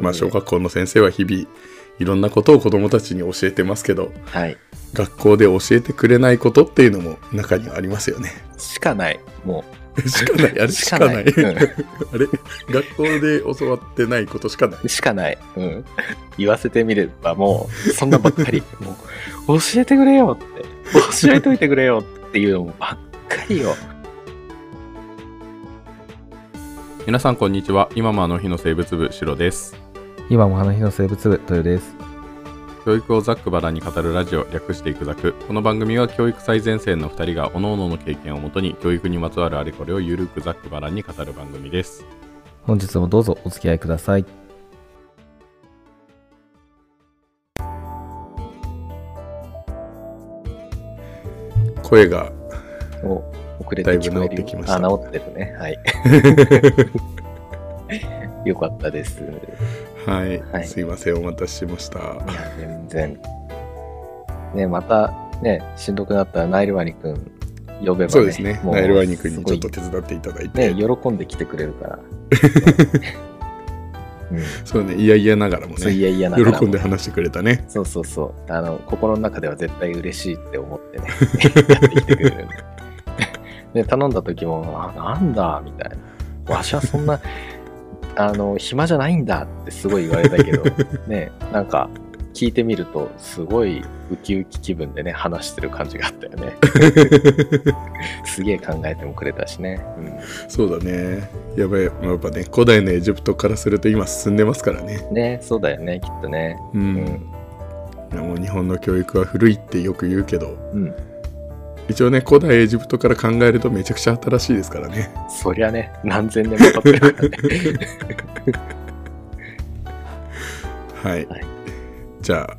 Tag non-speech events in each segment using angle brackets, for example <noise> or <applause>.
まあ、小学校の先生は日々いろんなことを子どもたちに教えてますけどはい。学校で教えてくれないことっていうのも中にはありますよね。しかない。も <laughs> しかないあれしかないない <laughs> あれ？学校で教わってないことしかない。う、しかない。うん。言わせてみればもう、そんなばっかり。<laughs> もう、教えてくれよって。教えといてくれよっていうのばっかりよ。皆さんこんにちは。今もあの日の生物部シロです。今も花日の生物部豊です。教育をざっくばらんに語るラジオ略していくざく。この番組は教育最前線の2人が各々の経験をもとに教育にまつわるあれこれをゆるくざっくばらんに語る番組です。本日もどうぞお付き合いください。声がお遅れて聞こえるよだいぶ治ってきましたあ、治ってるね。はい。<laughs> よかったです。いはい、はいすいませんお待たせしました。や、全然。ね、また、ね、しんどくなったらナイルワニくん呼べばね。そうですね。もうナイルワニ君にちょっと手伝っていただいて、ね、喜んで来てくれるから。<laughs> うん。そうね、いやいやながらもそういね、やいやながらも喜んで話してくれたね。そうそうそう。あの、心の中では絶対嬉しいって思ってね、<laughs> やってきてくれるんで。で、頼んだ時も、あ、なんだ、みたいな。わしはそんな、<laughs> あの、暇じゃないんだってすごい言われたけど、<laughs> ね、なんか、聞いてみると、すごいウキウキ気分でね、話してる感じがあったよね。<laughs> すげえ考えてもくれたしね。そうだね。やばい、やっぱね、古代のエジプトからすると今進んでますからね。うん。ね、そうだよね、きっとね。う。うんん。もう日本の教育は古いってよく言うけど、うん。一応ね、古代エジプトから考えるとめちゃくちゃ新しいですからね。そりゃね、何千年も経ってるからね。<laughs> はい。はいじゃあ、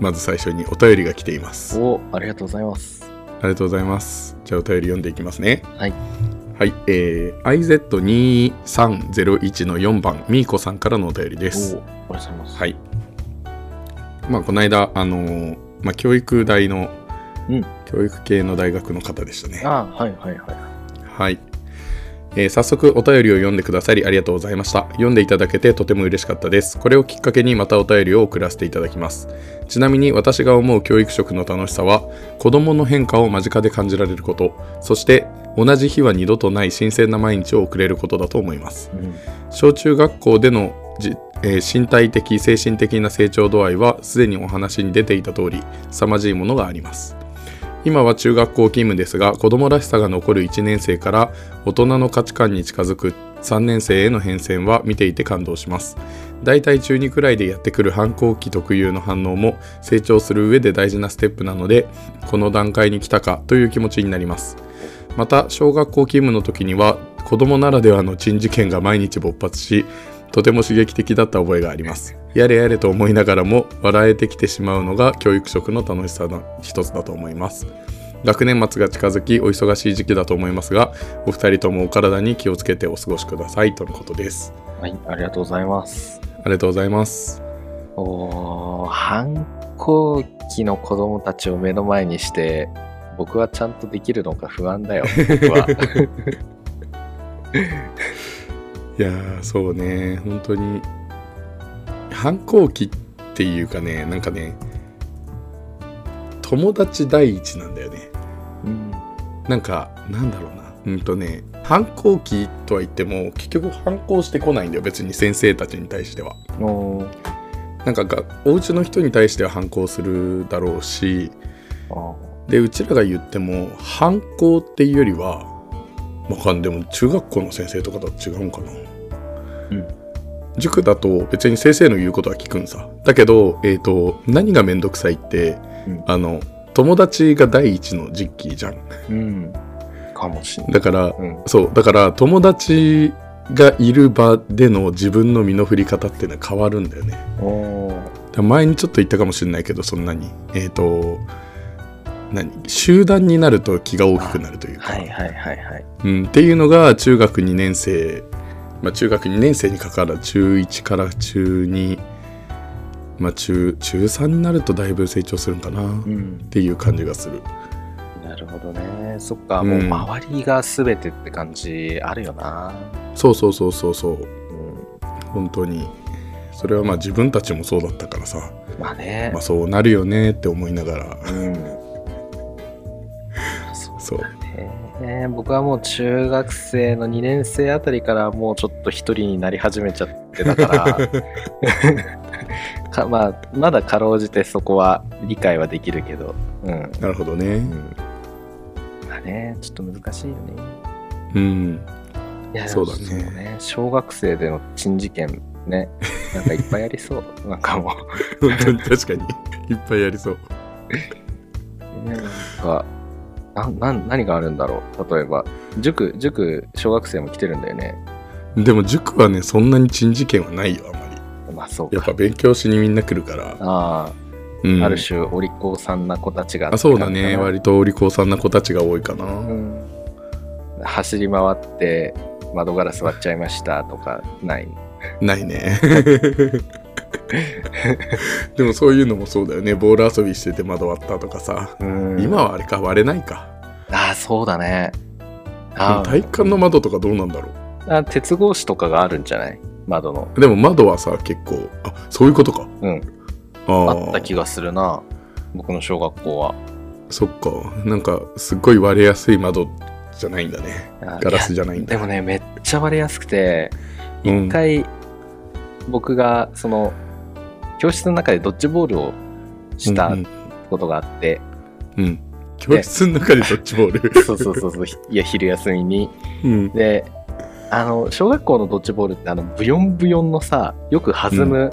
まず最初にお便りが来ています。おありがとうございます。ありがとうございます。じゃあお便り読んでいきますね。はい。はい、えー、IZ2301 の4番、みーこさんからのお便りです。おありがとうございます。はい。まあ、この間、あのーまあ、教育大の、うん教育系の大学の方でしたね。あはいはいはい。はい。えー早速お便りを読んでくださりありがとうございました。読んでいただけてとても嬉しかったです。これをきっかけにまたお便りを送らせていただきます。ちなみに私が思う教育職の楽しさは、子供の変化を間近で感じられること、そして同じ日は二度とない新鮮な毎日を送れることだと思います。うん。小中学校でのじ、えー身体的精神的な成長度合いはすでにお話に出ていた通り凄まじいものがあります今は中学校勤務ですが子供らしさが残る1年生から大人の価値観に近づく3年生への変遷は見ていて感動します。だいたい中2くらいでやってくる反抗期特有の反応も成長する上で大事なステップなのでこの段階に来たかという気持ちになります。また小学校勤務の時には子供ならではの珍事件が毎日勃発しとても刺激的だった覚えがありますやれやれと思いながらも笑えてきてしまうのが教育職の楽しさの一つだと思います学年末が近づきお忙しい時期だと思いますがお二人ともお体に気をつけてお過ごしくださいとのことですはい、ありがとうございます。ありがとうございますおー反抗期の子供たちを目の前にして、僕はちゃんとできるのか不安だよ、僕は。<laughs> いやーそうね。本当に。反抗期っていうかねなんかね友達第一なんだよね。うん。なんかなんだろうな。うんとね反抗期とは言っても結局反抗してこないんだよ別に先生たちに対しては。なんかがお家の人に対しては反抗するだろうしあでうちらが言っても反抗っていうよりはわかんでも中学校の先生とかだと違うんかな。うん。塾だと別に先生の言うことは聞くんさ。だけど、えー、と何がめんどくさいって、うん。あの友達が第一の実機じゃん。うん。かもしんない。だからうん。そう。だから友達がいる場での自分の身の振り方っていうのは変わるんだよね。前にちょっと言ったかもしれないけどそんなに。えっ、と何？集団になると気が大きくなるというか、はいはいはいはい。うん、っていうのが中学2年生、まあ、中学2年生にかかる中1から中2、まあ、中中3になるとだいぶ成長するんかな。っうん。ていう感じがする。なるほどね。そっか、うん。もう周りが全てって感じあるよな。そうそうそうそうそう。うん。本当に。それはまあ自分たちもそうだったからさ、まあね。まあ、そうなるよねって思いながら。うんそう。そうね僕はもう中学生の2年生あたりからもうちょっと一人になり始めちゃってたから。<laughs> かまあまだかろうじてそこは理解はできるけど。うん。なるほどね。うん。まあねちょっと難しいよね。うん。いやそうだね。ね。小学生での珍事件ね。なんかいっぱいありそう。<laughs> なんかもう。本当に確かに。いっぱいやりそう。ねなんかなな何があるんだろう。例えば塾塾小学生も来てるんだよね。でも塾はねそんなに珍事件はないよあんまり。まあそうか。やっぱ勉強しにみんな来るから、あうん。あ、ある種お利口さんな子たちがあそうだね。割とお利口さんな子たちが多いかな、うん。走り回って窓ガラス割っちゃいましたとかない。ないね <laughs> <laughs> でもそういうのもそうだよね。ボール遊びしてて窓割ったとかさ、うん。今はあれか割れないか。ああそうだね。あ体育館の窓とかどうなんだろあ鉄格子とかがあるんじゃない？窓の。うでも窓はさ結構あそういうことか。うん。あった気がするな。僕の小学校は。そっか。なんかすっごい割れやすい窓じゃないんだね。あガラスじゃないんだ。でもねめっちゃ割れやすくてうん。一回僕がその教室の中でドッジボールをしたうんことがあって、うん。うん教室の中でドッジボール。<laughs> そうそうそうそう。ひいや昼休みに。うん。であの小学校のドッジボールってあのブヨンブヨンのさよく弾む、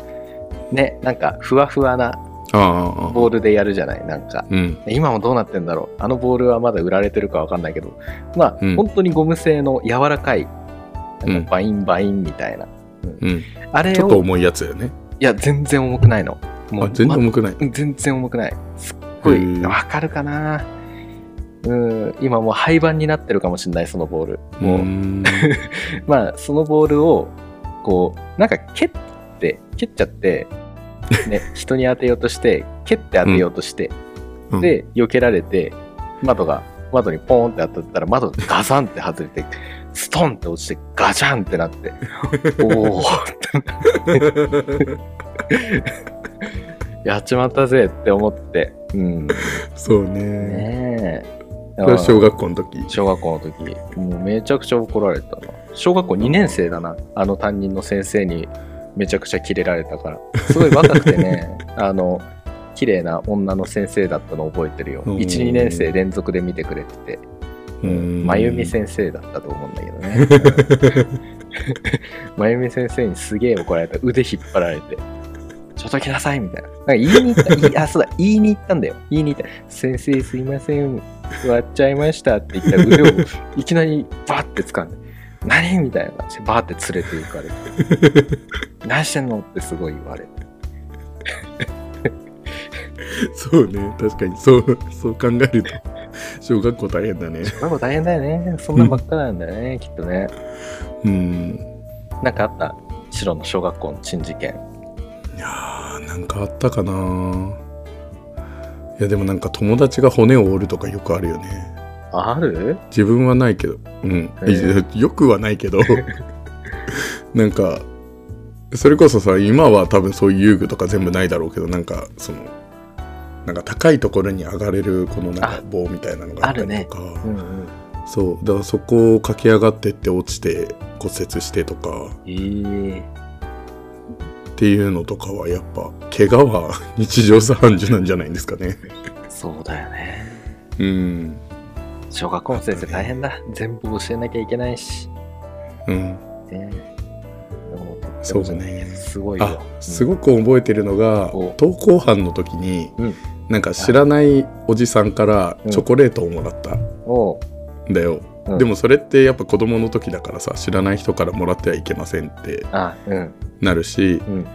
ねなんかふわふわなボールでやるじゃないなんか。うん。今もどうなってんだろう。あのボールはまだ売られてるかわかんないけど。まあ、うん。本当にゴム製の柔らかいなんうん。かバインバインみたいな、うん。あれをちょっと重いやつだよねいや全然重くないの。もあ全然重くない、ま全然重くない。すっごいわかるかな？うん。今もう廃盤になってるかもしれないそのボール。もう、<laughs> まあそのボールをこうなんか蹴って蹴っちゃってね <laughs> 人に当てようとして蹴って当てようとして、うん。で避けられて窓が窓にポーンって当たったら窓がガサンって外れてストンって落ちてガチャンってなっておおやっちまったぜって思って。うん。ねそうね。え。それは小学校の時。小学校の時。もうめちゃくちゃ怒られたな。小学校2年生だな。あの担任の先生にめちゃくちゃキレられたから。すごい若くてね。<laughs> あの綺麗な女の先生だったの覚えてるよ。うん12年生連続で見てくれてて真由美先生だったと思うんだけどね。真由美先生にすげえ怒られた腕引っ張られてちょっと来なさいみたいな。なんか言いに行ったあ <laughs> そうだ言いに行ったんだよ言いに行った先生すいません割っちゃいましたって言ったら腕をいきなりバーって掴んで何？みたいな感じでバーって連れて行かれて <laughs> 何してんの？ってすごい言われて。<laughs> そうね確かにそうそう考えると <laughs> 小学校大変だね。これも大変だよね。そんなばっかなんだよねきっとね。うん。なんかあった？白の小学校の珍事件。いやーなんかあったかな。いやでもなんか友達が骨を折るとかよくあるよね。ある？自分はないけど。うん、えよくはないけど。<laughs> なんかそれこそさ今は多分そういう遊具とか全部ないだろうけどなんかそのなんか高いところに上がれるこのなんかあ棒みたいなのがあったりとか、うんうんそう。だからそこを駆け上がってって落ちて骨折してとか。ええ。っていうのとかはやっぱ怪我は日常茶飯事なんじゃないんですかね。そうだよね。うん。小学校の先生大変だ。全部教えなきゃいけないし。うんそうねどす。ごいよ。あすごく覚えてるのがお登校班の時に、うん。なんか知らないおじさんからチョコレートをもらったうんだよ、う。ん。でもそれってやっぱ子供の時だからさ知らない人からもらってはいけませんってなるしうん。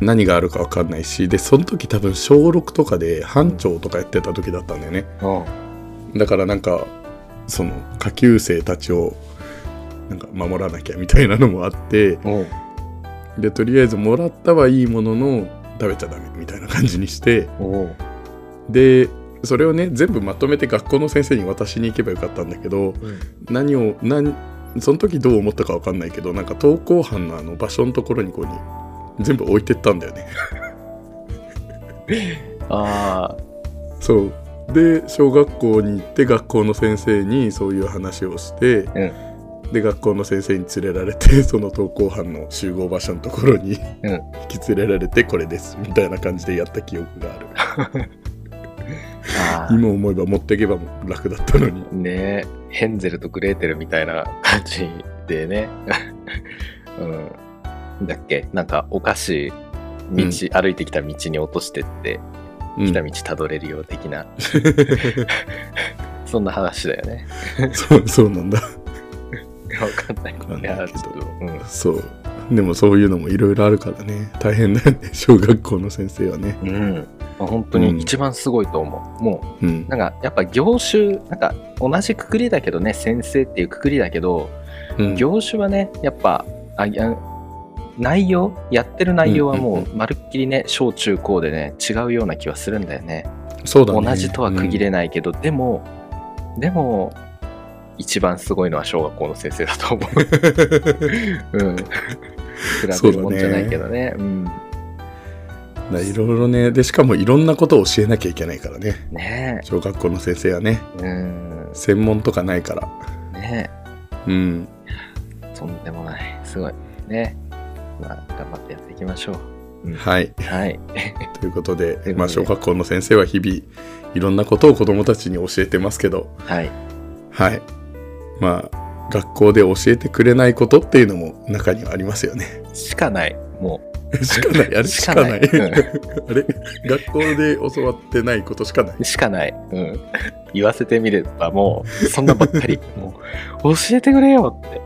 何があるか分かんないしでその時多分小6とかで班長とかやってた時だったんだよね。だからなんかその下級生たちをなんか守らなきゃみたいなのもあってでとりあえずもらったはいいものの食べちゃダメみたいな感じにしてでそれをね全部まとめて学校の先生に渡しに行けばよかったんだけどうん。何を何その時どう思ったか分かんないけどなんか登校班のあの場所のところにこうに全部置いてったんだよね。<laughs> あそう。で小学校に行って学校の先生にそういう話をして、うんで学校の先生に連れられて <laughs> その登校班の集合場所のところにうん。引き連れられてこれですみたいな感じでやった記憶がある。<laughs> 今思えば持っていけば楽だったのに。ねヘンゼルとグレーテルみたいな感じでね。<laughs> うん。だっけなんかお菓子、道、歩いてきた道に落としてって、うん。来た道たどれるよ的な、そんな話だよね。そうそうなんだ。わかんない。わかんいやないけど。うん。そう。でもそういうのもいろいろあるからね。大変だよね。<laughs> 小学校の先生はね。うん。まあ本当に一番すごいと思う。もうん。う、なんかやっぱ業種、なんか同じくくりだけどね、先生っていうくくりだけど、うん。業種はね、やっぱ、あ内容、やってる内容はもうんうん。うまるっきりね、小中高でね、違うような気はするんだよね。そうだね。同じとは区切れないけど、でも、でも、一番すごいのは小学校の先生だと思う。<laughs> うん。比べるもんじゃないけどね。うん。だからいろいろねでしかもいろんなことを教えなきゃいけないからねね小学校の先生はねえ。うん。専門とかないからねうんえ。とんでもない。すごい。ねまあ、頑張ってやっていきましょう。うんはいはい。<laughs> ということでまあ、小学校の先生は日々いろんなことを子どもたちに教えてますけどはい。はいまあ学校で教えてくれないことっていうのも中にはありますよねしかない。もしかないあれしかないしかない <laughs> あれ？学校で教わってないことしかないう、しかない。うん。言わせてみればもう、そんなばっかり。<laughs> もう、教えてくれよって。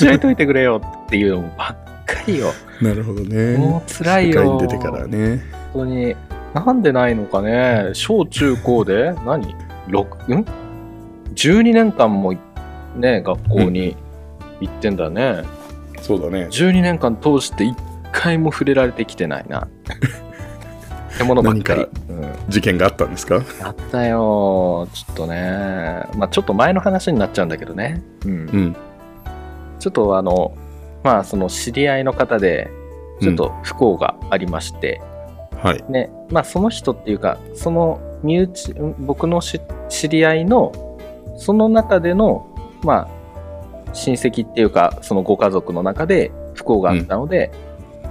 教えといてくれよっていうのばっかりよ。なるほどねもう辛いよ。に出てからね本当に。なんでないのかね。小中高で？何 ?6、ん ?12 年間もね、学校に行ってんだね。そうだね12年間通して1回も触れられてきてないな。ってものばっかり何。うん事件があったんですか？あったよ。ちょっとね。まあちょっと前の話になっちゃうんだけどね。うん。うんちょっとあの、まあその知り合いの方で、ちょっと不幸がありまして、はいね。まあその人っていうか、その身内、ん僕のし知り合いの、その中での、まあ、親戚っていうか、そのご家族の中で不幸があったので、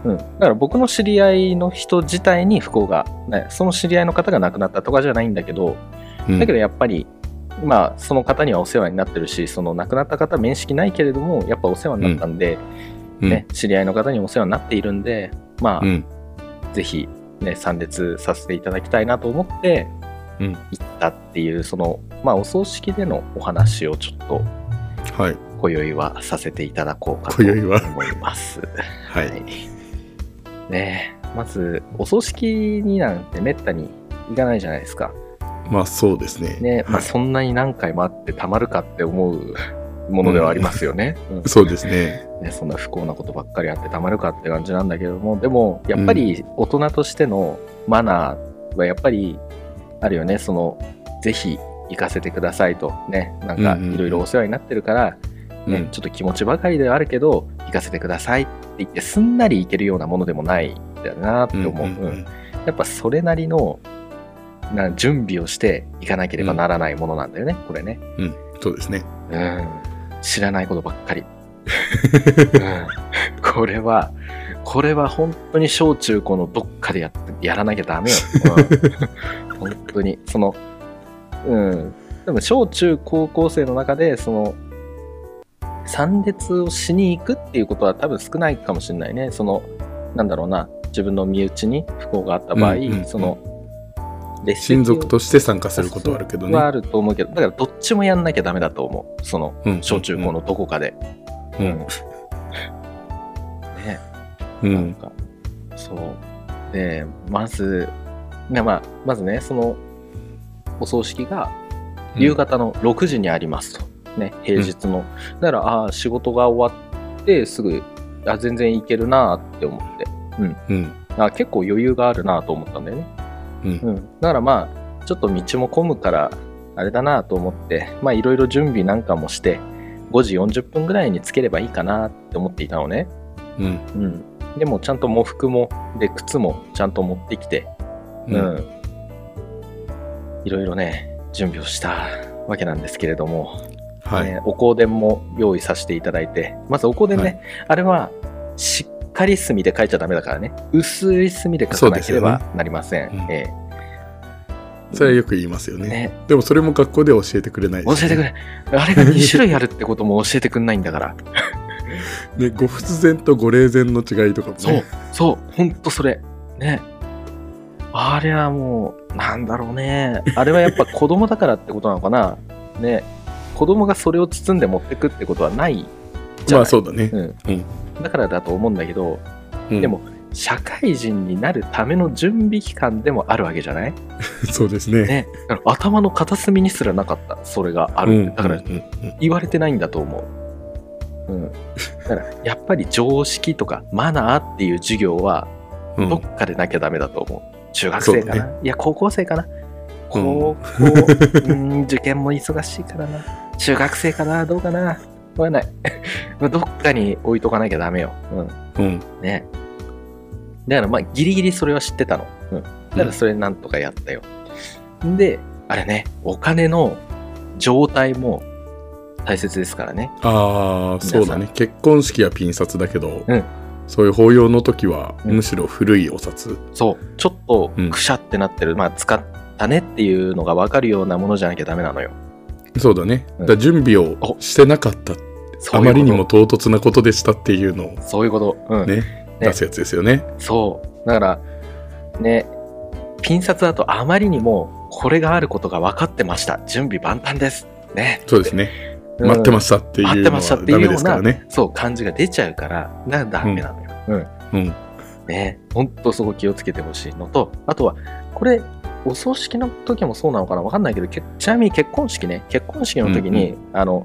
うん、だから僕の知り合いの人自体に不幸が、ね、その知り合いの方が亡くなったとかじゃないんだけど、うん。だけどやっぱり、まあ、その方にはお世話になってるし、その亡くなった方面識ないけれども、やっぱお世話になったんで、うん。ね、知り合いの方にお世話になっているんで、まあ、うん。ぜひ、ね、参列させていただきたいなと思って、うん。行ったっていう、その、まあ、お葬式でのお話をちょっと、はい。今宵はさせていただこうかと思います。<laughs> はい。ねえまず、お葬式になんてめったに行かないじゃないですか。まあそうですね。ね、まあ、はい。そんなに何回もあってたまるかって思うものではありますよね。うん。そうですね。ねそんな不幸なことばっかりあってたまるかって感じなんだけども、でも、やっぱり大人としてのマナーはやっぱりあるよね。その、ぜひ行かせてくださいと。ね、なんかいろいろお世話になってるから、ねうんちょっと気持ちばかりではあるけど、行かせてくださいって言って、すんなり行けるようなものでもないんだよなって思う。うんやっぱそれなりのな準備をしていかなければならないものなんだよね、これね。うんそうですねうん。知らないことばっかり。<laughs> うん、これは、これは本当に小中高のどっかでややらなきゃダメよ。うん、<laughs> 本当に。その、うん。でも小中高校生の中で、その、参列をしに行くっていうことは多分少ないかもしれないね。その、なんだろうな、自分の身内に不幸があった場合、うんうんうんその、親族として参加することはあるけどねはあると思うけど、だからどっちもやんなきゃダメだと思う。その、うん小中高のどこかで。うんね。うんなんか、そう。で、まず、ねまあ、まずね、その、お葬式が夕方の6時にありますと。ね、平日の。だから、ああ、仕事が終わってすぐ、あ全然行けるなって思って。うんあ結構余裕があるなと思ったんだよね。うんうん。だからまあ、ちょっと道も混むから、あれだなと思って、まあいろいろ準備なんかもして、5時40分ぐらいにつければいいかなって思っていたのね。うんうん。でもちゃんと喪服も、で、靴もちゃんと持ってきて、ううんん。いろいろね、準備をしたわけなんですけれども、はい。ねお香典も用意させていただいて、まずお香典ね、あれはしっかり墨で書いちゃダメだからね、薄い墨で書かなければなりません。えそれはよく言いますよね。えね、でもそれも学校では教えてくれない、教えてくれ。あれが2種類あるってことも教えてくんないんだから。<laughs> ね、ご仏前とご霊前の違いとかもね。そう、そう、ほんとそれ。ね。あれはもう、なんだろうね。あれはやっぱ子供だからってことなのかな。ね。子供がそれを包んで持ってくってことはないじゃないまあそうだね。うんうんだからだと思うんだけど、うんでも、社会人になるための準備期間でもあるわけじゃない？<laughs> そうですね。ね。頭の片隅にすらなかった、それがある。うんだから言われてないんだと思う。うん。だから、やっぱり常識とかマナーっていう授業は、うんどっかでなきゃダメだと思う。中学生かな、そうだいや、高校生かな？うん高校、うん、受験も忙しいからな。中学生かな？どうかな？わかんない。<laughs> どっかに置いとかなきゃダメよ。うん。うん。ね。だからまあギリギリそれは知ってたの。うん。だからそれなんとかやったよ。で、あれね、お金の状態も大切ですからね。ああ、そうだね。結婚式はピン札だけど、うんそういう法要の時は、うんむしろ古いお札。そう。ちょっとうんくしゃってなってる、まあ使ったねっていうのがわかるようなものじゃなきゃダメなのよ。そうだね。うんだ準備をしてなかった。あまりにも唐突なことでしたっていうのをそういうこと。うん。ね、出すやつですよね。そう。だから、ね、ピン札だとあまりにもこれがあることが分かってました。準備万端です。ね。そうですね。うん待ってましたっていう待ってましたのはダメっていうような、ですからね。そう、感じが出ちゃうから、なダメなのよ。うん。うん。ね、ほんとそこ気をつけてほしいのと、あとは、これ、お葬式の時もそうなのかなわかんないけど、けちなみに結婚式ね、結婚式の時に、あの、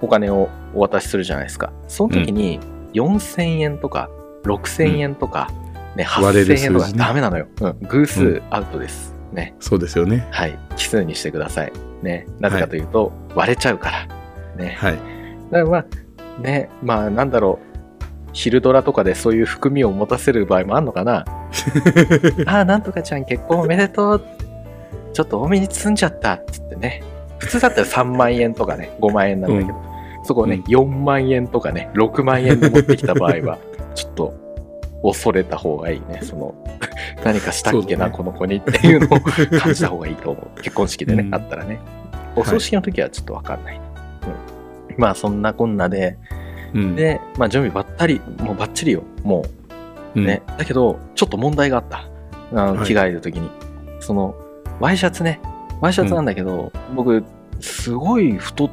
お金をお渡しするじゃないですか。その時に、4000円とか、6000円とか、ね、割れる8000円とかダメなのよ。うん。偶数アウトです。ね。そうですよね。はい。奇数にしてください。ね。なぜかというと、割れちゃうから。ね。はい。だからまあ、ね、まあなんだろう、昼ドラとかでそういう含みを持たせる場合もあんのかな。<laughs> ああ、なんとかちゃん結婚おめでとう。ちょっと多めに包んじゃったっつってね。普通だったら3万円とかね、<laughs> 5万円なんだけど、そこをね、うん4万円とかね、6万円で持ってきた場合は、ちょっと恐れた方がいいね。その、<laughs> 何かしたっけな、ねこの子にっていうのを感じた方がいいと思う。結婚式でね、うんあったらね。お葬式の時はちょっとわかんない、うんまあそんなこんなで、うん。で、まあ準備ばったり、もうばっちりよ、もううんね。だけど、ちょっと問題があった。あのはい着替える時に。その、ワイシャツね。ワイシャツなんだけど、僕、すごい太っ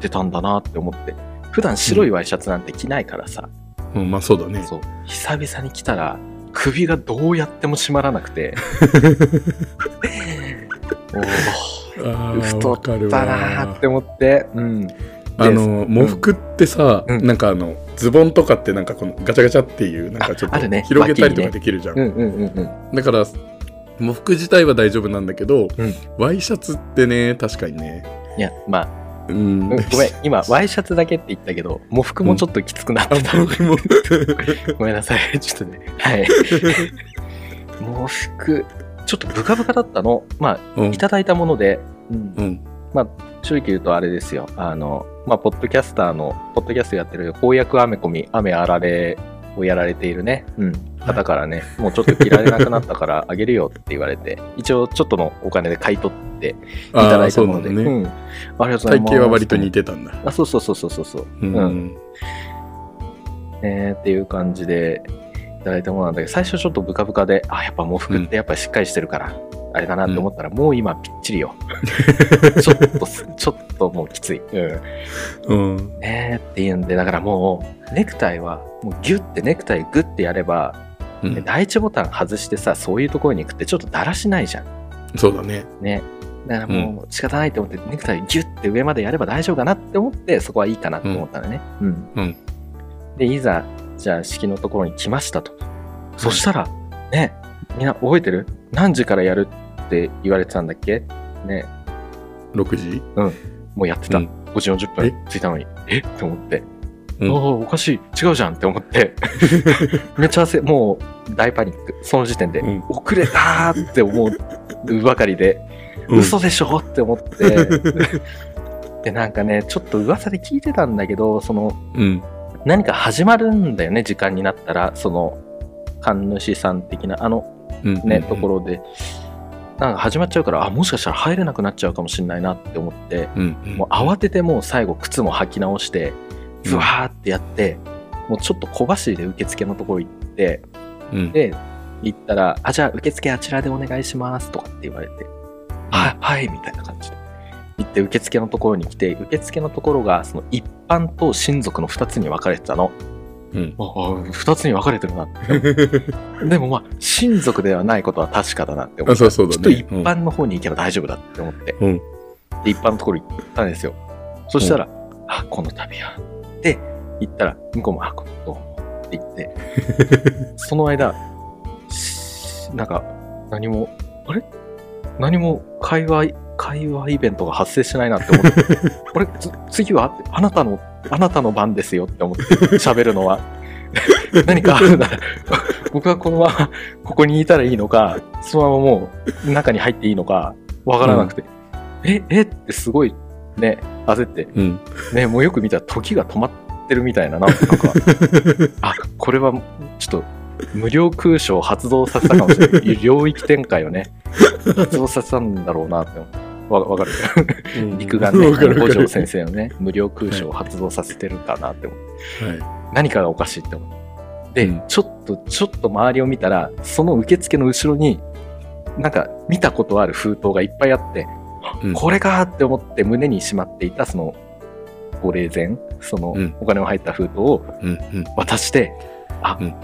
てたんだなって思って。普段白いワイシャツなんて着ないからさ、うん、まあそうだね。そう、久々に着たら、首がどうやっても締まらなくて、<laughs> お太わかるだわなーって思って、うん。あの喪服ってさ、うん。なんかあのズボンとかってなんかこのガチャガチャっていうなんかちょっと広げたりとかできるじゃん、うんうんうんうん。だから喪服自体は大丈夫なんだけど、うん。ワイシャツってね確かにね。いや、まあ、うん、うんごめん、今、ワイシャツだけって言ったけど、喪服もちょっときつくなっあてた。僕も。<laughs> ごめんなさい、ちょっとね。はい。<laughs> 喪服、ちょっとブカブカだったの。まうん。あ、いただいたもので、うん。うん。正直言うとあれですよ。あの、まあ、ポッドキャスターの、ポッドキャストやってる翻訳アメコミ、雨あられをやられているね、うん、方からね、もうちょっと着られなくなったからあげるよって言われて、<laughs> 一応ちょっとのお金で買い取っていただああいたもので、そうなんだね、うん。ありがとうございます。体型は割と似てたんだ。あ、そうそうそうそうそう。そう。うん、うん。えーっていう感じで。いただいたものなんだけど、最初ちょっとブカブカで、あ、やっぱ喪服ってやっぱりしっかりしてるから、あれだなって思ったら、もう今ぴっちりよ。<laughs> ちょっとす、ちょっともうきつい。うん。うんねーっていうんで、だからもう、ネクタイは、もうギュッてネクタイグッてやれば、うん第一ボタン外してさ、そういうところに行くってちょっとだらしないじゃん。そうだねね。だからもう仕方ないと思って、ネクタイギュッて上までやれば大丈夫かなって思って、そこはいいかなって思ったらね。うん。うんで、いざ、じゃあ式のところに来ましたと。そしたら、ね、みんな覚えてる？何時からやるって言われてたんだっけ？ね、6時？もうやってた。うん。5時40え分着いたのに、え？って思って。うん。おおおかしい。違うじゃんって思って。<laughs> めっちゃ焦もう大パニック。その時点で、うん。遅れたーって思うばかりで、うん。嘘でしょ？って思って。<laughs> でなんかねちょっと噂で聞いてたんだけどそのうん。何か始まるんだよね時間になったらその神主さん的なあのうん。ね、ところでなんか始まっちゃうからあもしかしたら入れなくなっちゃうかもしれないなって思ってうん。うん。もう慌ててもう最後靴も履き直してうんブワーってやって、もうちょっと小走りで受付のところ行ってうん。で行ったら「あじゃあ受付あちらでお願いします」とかって言われて「はいはい」みたいな感じで行って受付のところに来て受付のところがその一般と親族の2つに分かれてたの。うん。ああ2つに分かれてるな。<laughs> でもまあ親族ではないことは確かだなって思って。あそうそうだね。きっと一般の方に行けば大丈夫だって思って、うん。で一般のところ行ったんですよ。そしたら「あこの度は」で行ったら向こうも「あこどうも」って言って。<laughs> その間しなんか何もあれ？何も会話会話イベントが発生しないなって思って。<laughs> あれつ次は？あなたのあなたの番ですよって思って喋るのは。<laughs> 何かあるなら僕はこのままここにいたらいいのかそのままもう中に入っていいのかわからなくて、ええ？ってすごいね焦って。うん。ねもうよく見たら時が止まってるみたいななんか。<laughs> あこれはちょっと無料空所を発動させたかもしれない。領域展開をね。<laughs> 発動させたんだろうなってわわかる。陸眼ね五条先生のね無料空所を発動させてるかなって思う。はい。何かがおかしいって思う。で、うん。ちょっとちょっと周りを見たらその受付の後ろになんか見たことある封筒がいっぱいあって、うん。これかって思って胸にしまっていたそのご霊前そのうん。お金の入った封筒をうん。うん。渡して、あ、うん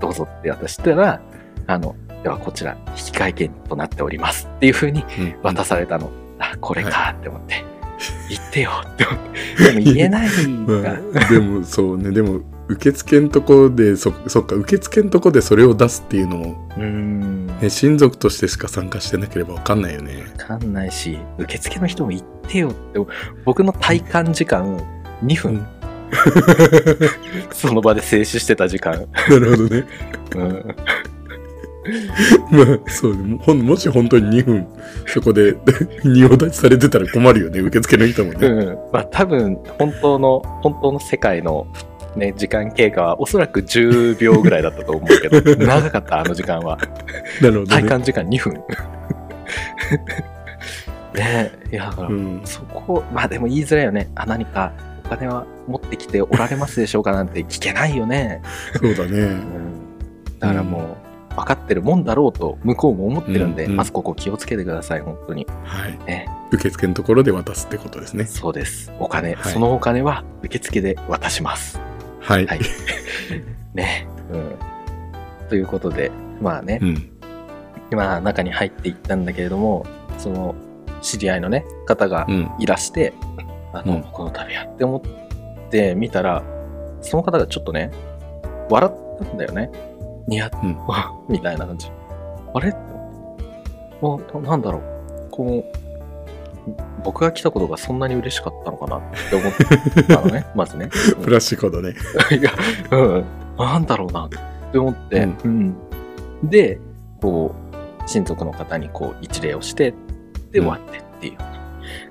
どうぞって渡したらあのではこちら引換券となっておりますっていう風にうん。渡されたの、あこれかって思って、<laughs> 言ってよって思って。でも言えないまかあ、<laughs> でもそうね。でも受付んとこでそそっか受付んとこでそれを出すっていうのも、ね、親族としてしか参加してなければ分かんないよね。わかんないし、受付の人も言ってよって、僕の体感時間2分、うん <laughs> その場で静止してた時間。なるほどねうん、まあそうねももし本当に2分そこで <laughs> 仁王立ちされてたら困るよね受付の人もね、うん。まあ多分、本当の、本当の世界のね、時間経過はおそらく10秒ぐらいだったと思うけど、<laughs> 長かった、あの時間は。なるほどね体感時間2分。ねえ、いや、うんそこ、まあでも言いづらいよね。あ、何かお金は持ってきておられますでしょうかなんて聞けないよね。そうだねうんだからもう、分かってるもんだろうと向こうも思ってるんで、うんうんまずここ気をつけてください、本当に。はいね、受付のところで渡すってことですねそうです。お金、はいそのお金は受付で渡します。はい、はい。ね。うん。ということで、まあね、うん今中に入っていったんだけれども、その知り合いのね、方がうんいらして、あの、うん。この度はって思って見たら、その方がちょっとね、笑ったんだよね。ニヤッ、うん。<laughs> みたいな感じ。あれ？って思って。あななんだろう。この、僕が来たことがそんなに嬉しかったのかなって思ったのね、<laughs> まずね。プラスチコだね。いや、うん、なんだろうなって思って、うん。うん。で、こう、親族の方にこう一礼をして、で、うん。終わってっていう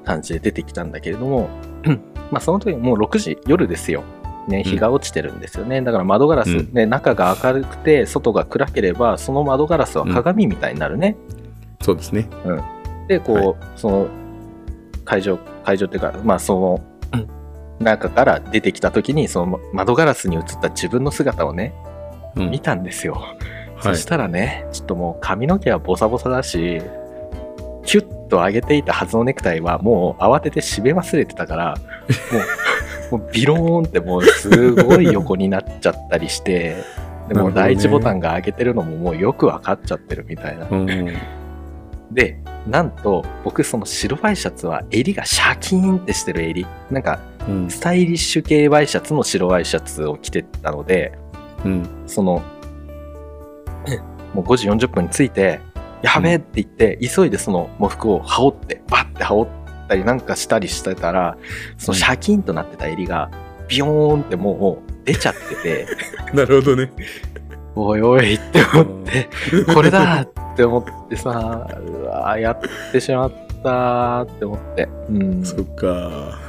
感じで出てきたんだけれども、う <clears throat> んまあその時もう6時、夜ですよ。ね、日が落ちてるんですよね。だから窓ガラス、うん。ね、中が明るくて、外が暗ければ、その窓ガラスは鏡みたいになるね。そうですね。で、こう、はい。その、会場、会場っていうか、まあその、中から出てきた時に、その窓ガラスに映った自分の姿をね、うん。見たんですよ。はい。そしたらね、ちょっともう髪の毛はボサボサだし、キュッと上げていたはずのネクタイはもう慌てて締め忘れてたから、もう、<laughs> もうビローンってもうすごい横になっちゃったりして、でも第一ボタンが上げてるのももうよくわかっちゃってるみたいな。うんで、なんと僕その白ワイシャツは襟がシャキーンってしてる襟。なんかうんスタイリッシュ系ワイシャツの白ワイシャツを着てたので、うんその、もう5時40分に着いて、やべえって言って、急いでその喪服を羽織って、バッて羽織ったりなんかしたりしてたら、そのシャキンとなってた襟が、ビヨーンってもう出ちゃってて、<laughs> なるほどね。おいおいって思って、これだって思ってさ、うわやってしまったって思って。うん。そっか。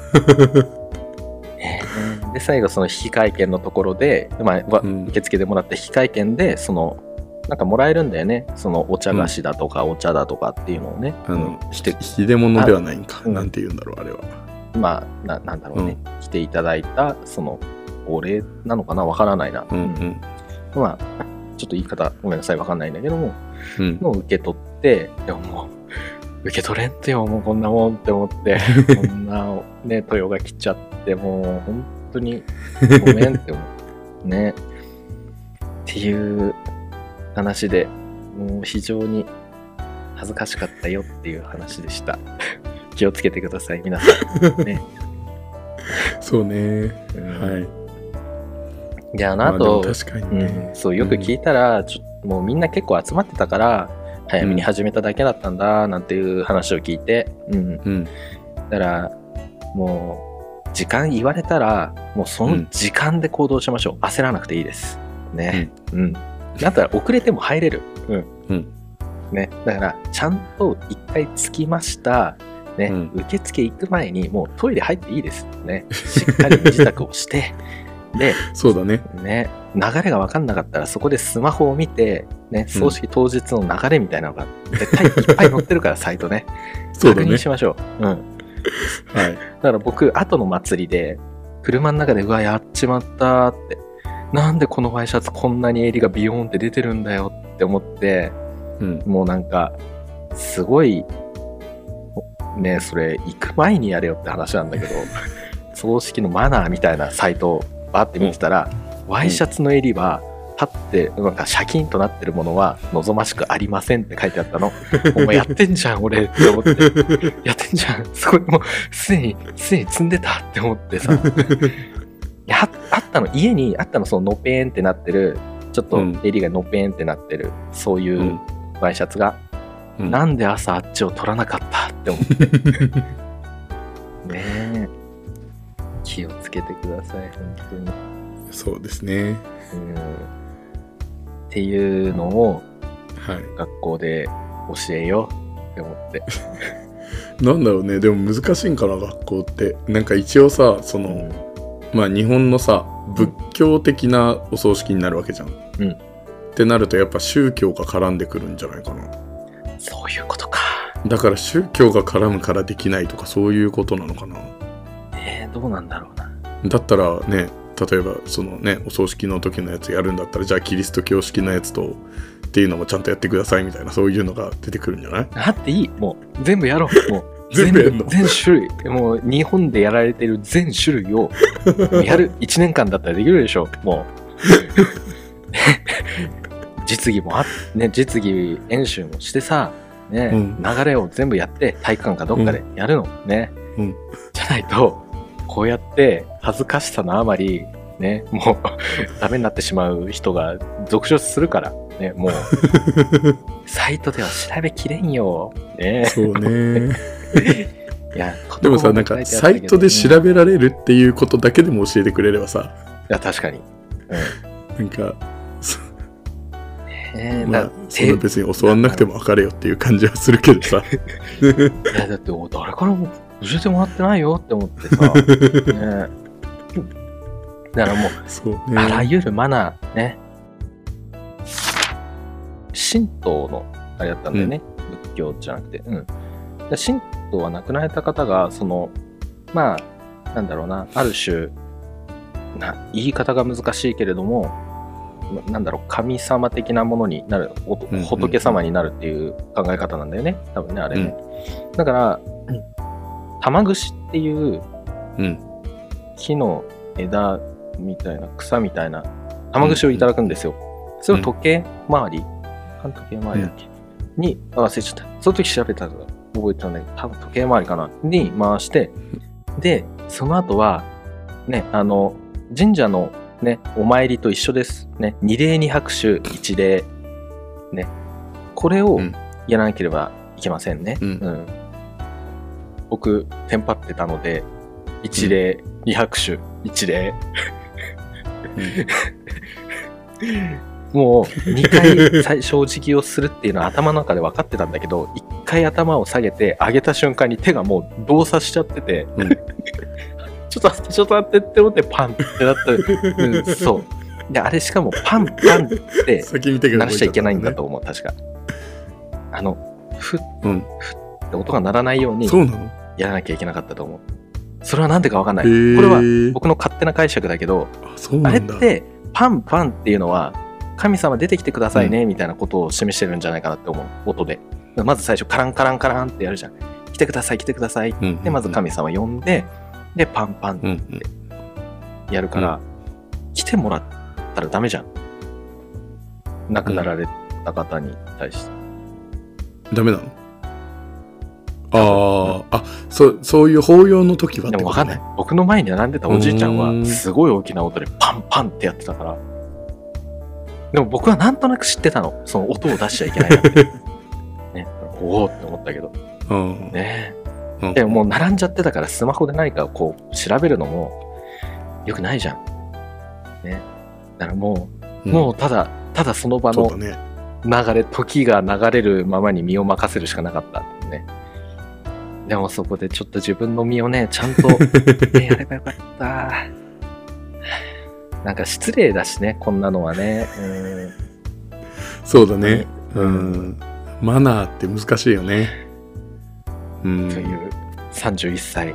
で、最後その引換券のところで、まあ、受付でもらった引換券で、その、なんかもらえるんだよね。そのお茶菓子だとかお茶だとかっていうのをね。あの、うんして、ひで物ではないんか。うんなんて言うんだろう、あれは。まあ、ななんだろうね、来ていただいた、その、お礼なのかな？わからないな。うんうん。まあ、ちょっと言い方ごめんなさい、わかんないんだけども、うん。のを受け取って、でももう、受け取れんってよ、もうこんなもんって思って、<laughs> こんなね、豊が来ちゃって、もう本当にごめんって思う。<laughs> ね。っていう話で、もう非常に恥ずかしかったよっていう話でした。<laughs> 気をつけてください、皆さん。ね。そうね。うんはい。じゃあ、あのまあ確かにうねん、。そうよく聞いたら、ちょもうみんな結構集まってたから早めに始めただけだったんだなんていう話を聞いて、うん、うん。だからもう時間言われたらもうその時間で行動しましょう、焦らなくていいですねうん、だったら遅れても入れるうん、うんね、だからちゃんと一回着きましたね、うん受付行く前にもうトイレ入っていいですねしっかり身支度をして <laughs> でそうだね。ね、流れが分かんなかったらそこでスマホを見て、ね、葬式当日の流れみたいなのが絶対いっぱい載ってるから、サイトね。<laughs> そうだね確認。しましょう。うん。はい。だから僕、後の祭りで、車の中で、うわ、やっちまったって。なんでこのワイシャツこんなに襟がビヨーンって出てるんだよって思って、うん。もうなんか、すごい、ね、それ、行く前にやれよって話なんだけど、<laughs> 葬式のマナーみたいなサイトをバーって見てたら、ワイシャツの襟は、立って、なんかシャキンとなってるものは望ましくありませんって書いてあったの。<laughs> お前やってんじゃん、俺って思って。やってんじゃん。そこもう、すでに、すでに積んでたって思ってさ。<laughs> ああったの、家にあったの、そののぺーんってなってる、ちょっとうん襟がのぺーんってなってる、そういううんワイシャツが、うんなんで朝あっちを取らなかったって思って。<laughs> ねえ。気をつけてください、本当に。そうですね。うん。っていうのをはい。学校で教えようって思って。<laughs> なんだろうね。でも難しいんかな、学校って。なんか一応さ、その、うんまあ日本のさ、仏教的なお葬式になるわけじゃん。うんってなるとやっぱ宗教が絡んでくるんじゃないかな。そういうことか。だから宗教が絡むからできないとかそういうことなのかな。えー、どうなんだろうな。だったらね、例えばそのね、お葬式の時のやつやるんだったら、じゃあキリスト教式のやつと、っていうのもちゃんとやってくださいみたいな、そういうのが出てくるんじゃない？あっていい。もう、全部やろう。もう。全部やんの？全種類。もう、日本でやられてる全種類を <laughs> やる。1年間だったらできるでしょ。もう。<laughs> 実技もあね、実技演習もしてさ、ね、うん流れを全部やって、体育館かどっかでやるの。ね。うんじゃないと、こうやって恥ずかしさのあまり、ね、もう <laughs> ダメになってしまう人が続出するから、ね、もう、サイトでは調べきれんよ。ね。そうね。いや、<laughs> でもさ、なんかサイトで調べられるっていうことだけでも教えてくれればさ、いや、確かに。なんか、そうん。えー、まあだ、そんな別に教わんなくても分かれよっていう感じはするけどさ。<laughs> いや、だって、お誰からも教えてもらってないよって思ってさ。ね、だからもう、そうあらね。ゆるマナー、ね。神道のあれだったんだよね。仏教じゃなくて。うん。で神道は亡くなられた方が、その、まあ、なんだろうな、ある種、な言い方が難しいけれども、ななんだろう、神様的なものになる、仏様になるっていう考え方なんだよね。多分ね、あれね。だから、玉串っていううん。木の枝みたいな草みたいな玉串をいただくんですよ。それを時計回り、半時計回りだっけ、にあ忘れちゃった。その時調べたら覚えてたんだけど、多分時計回りかなに回して、で、その後は、ね、あの、神社のね、お参りと一緒です。ね、二礼二拍手一礼。ね。これをうんやらなければいけませんね。うん僕、テンパってたので、一礼2拍手一礼。<laughs> もう2回最正直をするっていうのは頭の中で分かってたんだけど、<laughs> 1回頭を下げて上げた瞬間に手がもう動作しちゃってて、うん <laughs> ちょっと待って、ちょっと待ってって思ってパンってなった。うん、そう。で、あれしかもパンパンって鳴らしちゃいけないんだと。と思う、確か。あの、ふっうん。って音が鳴らないようにやらなきゃいけなかったと思う。それはなんでかわかんない。これは僕の勝手な解釈だけど、あ。れってパンパンっていうのは神様出てきてくださいねみたいなことを示してるんじゃないかなって思う音で。まず最初カランカランカランってやるじゃん。来てください来てください。うんでまず神様呼んででパンパンうんうん。やるから、来てもらったらダメじゃん。亡くなられた方に対して、ダメなの？ああ、あ、そう、そういう法要の時はね。でも分かんない。僕の前に並んでたおじいちゃんはすごい大きな音でパンパンってやってたからでも僕はなんとなく知ってたのその音を出しちゃいけないなって <laughs> ねおおって思ったけどうん。ねうんでももう並んじゃってたからスマホで何かをこう調べるのもよくないじゃん。ね。だからもう、うんもうただ、ただその場の。流れ、時が流れるままに身を任せるしかなかったね。でもそこでちょっと自分の身をね、ちゃんと、<laughs> ね、やればよかった。なんか失礼だしね、こんなのはね。うんそうだね。ううんん。マナーって難しいよね。うん。という31歳、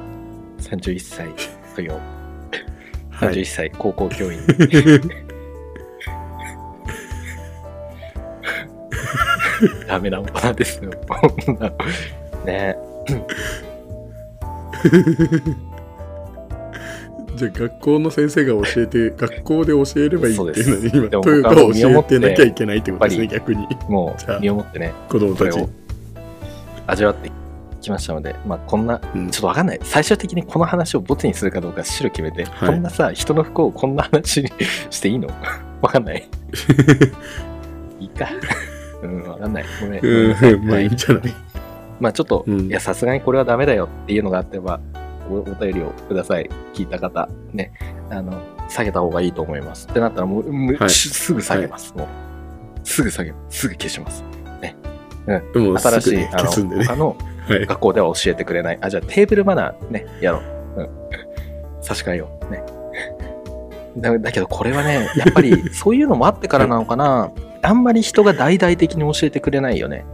31歳という、はい31歳高校教員。<laughs> ダメな大人ですよ。こんなね <laughs> じゃあ学校の先生が教えて、<laughs> 学校で教えればいいっていうのに、今、そうですでもトヨタ僕はを教えてなきゃいけないってことですね、逆に。もう身をもってね、子供たち。味わってきましたので、まあこんな、うんちょっとわかんない。最終的にこの話をボツにするかどうか白決めて、はいこんなさ、人の不幸をこんな話にしていいの？<laughs> わかんない。<laughs> いいか。うん、わかんない。ごめん。うん、まあいいんじゃない？まあちょっと、うんいや、さすがにこれはダメだよっていうのがあってば、おお便りをください。聞いた方、ね、あの、下げた方がいいと思います。ってなったらもう、むはいしすぐ下げます。もう、すぐ下げます。すぐ消します。でも新しい、すぐねあ消すんでね。の、他のはい。学校では教えてくれない。あ、じゃあテーブルマナーね、やろう。うん。差し替えよう。ね。だだけどこれはね、やっぱり <laughs> そういうのもあってからなのかな。あんまり人が大々的に教えてくれないよね。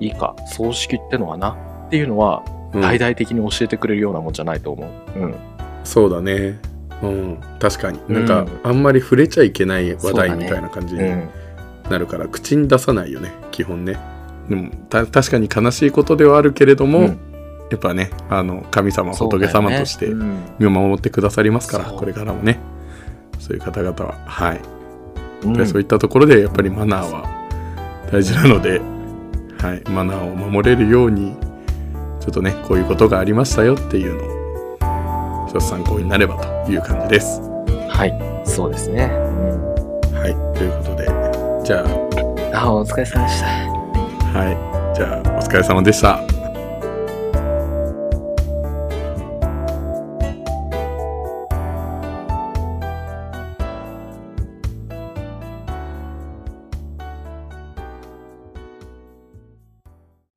いいか、葬式ってのはな。っていうのは、うん大々的に教えてくれるようなもんじゃないと思う。うん。そうだね。うん、確かに。うんなんか、あんまり触れちゃいけない話題みたいな感じにうん。なるから、口に出さないよね、基本ね。でも、た確かに悲しいことではあるけれども、うんやっぱね、あの、神様、仏様としてうん身を守ってくださりますから、そうこれからもね。そういう方々は。はい。うんでそういったところで、やっぱりマナーは大事なので、はい、マナーを守れるように、ちょっとね、こういうことがありましたよっていうのを、一つ参考になればという感じです。はい。そうですね。うんはい、ということで、じゃあ、お疲れ様でした。あ、はい、じゃあ、お疲れ様でした。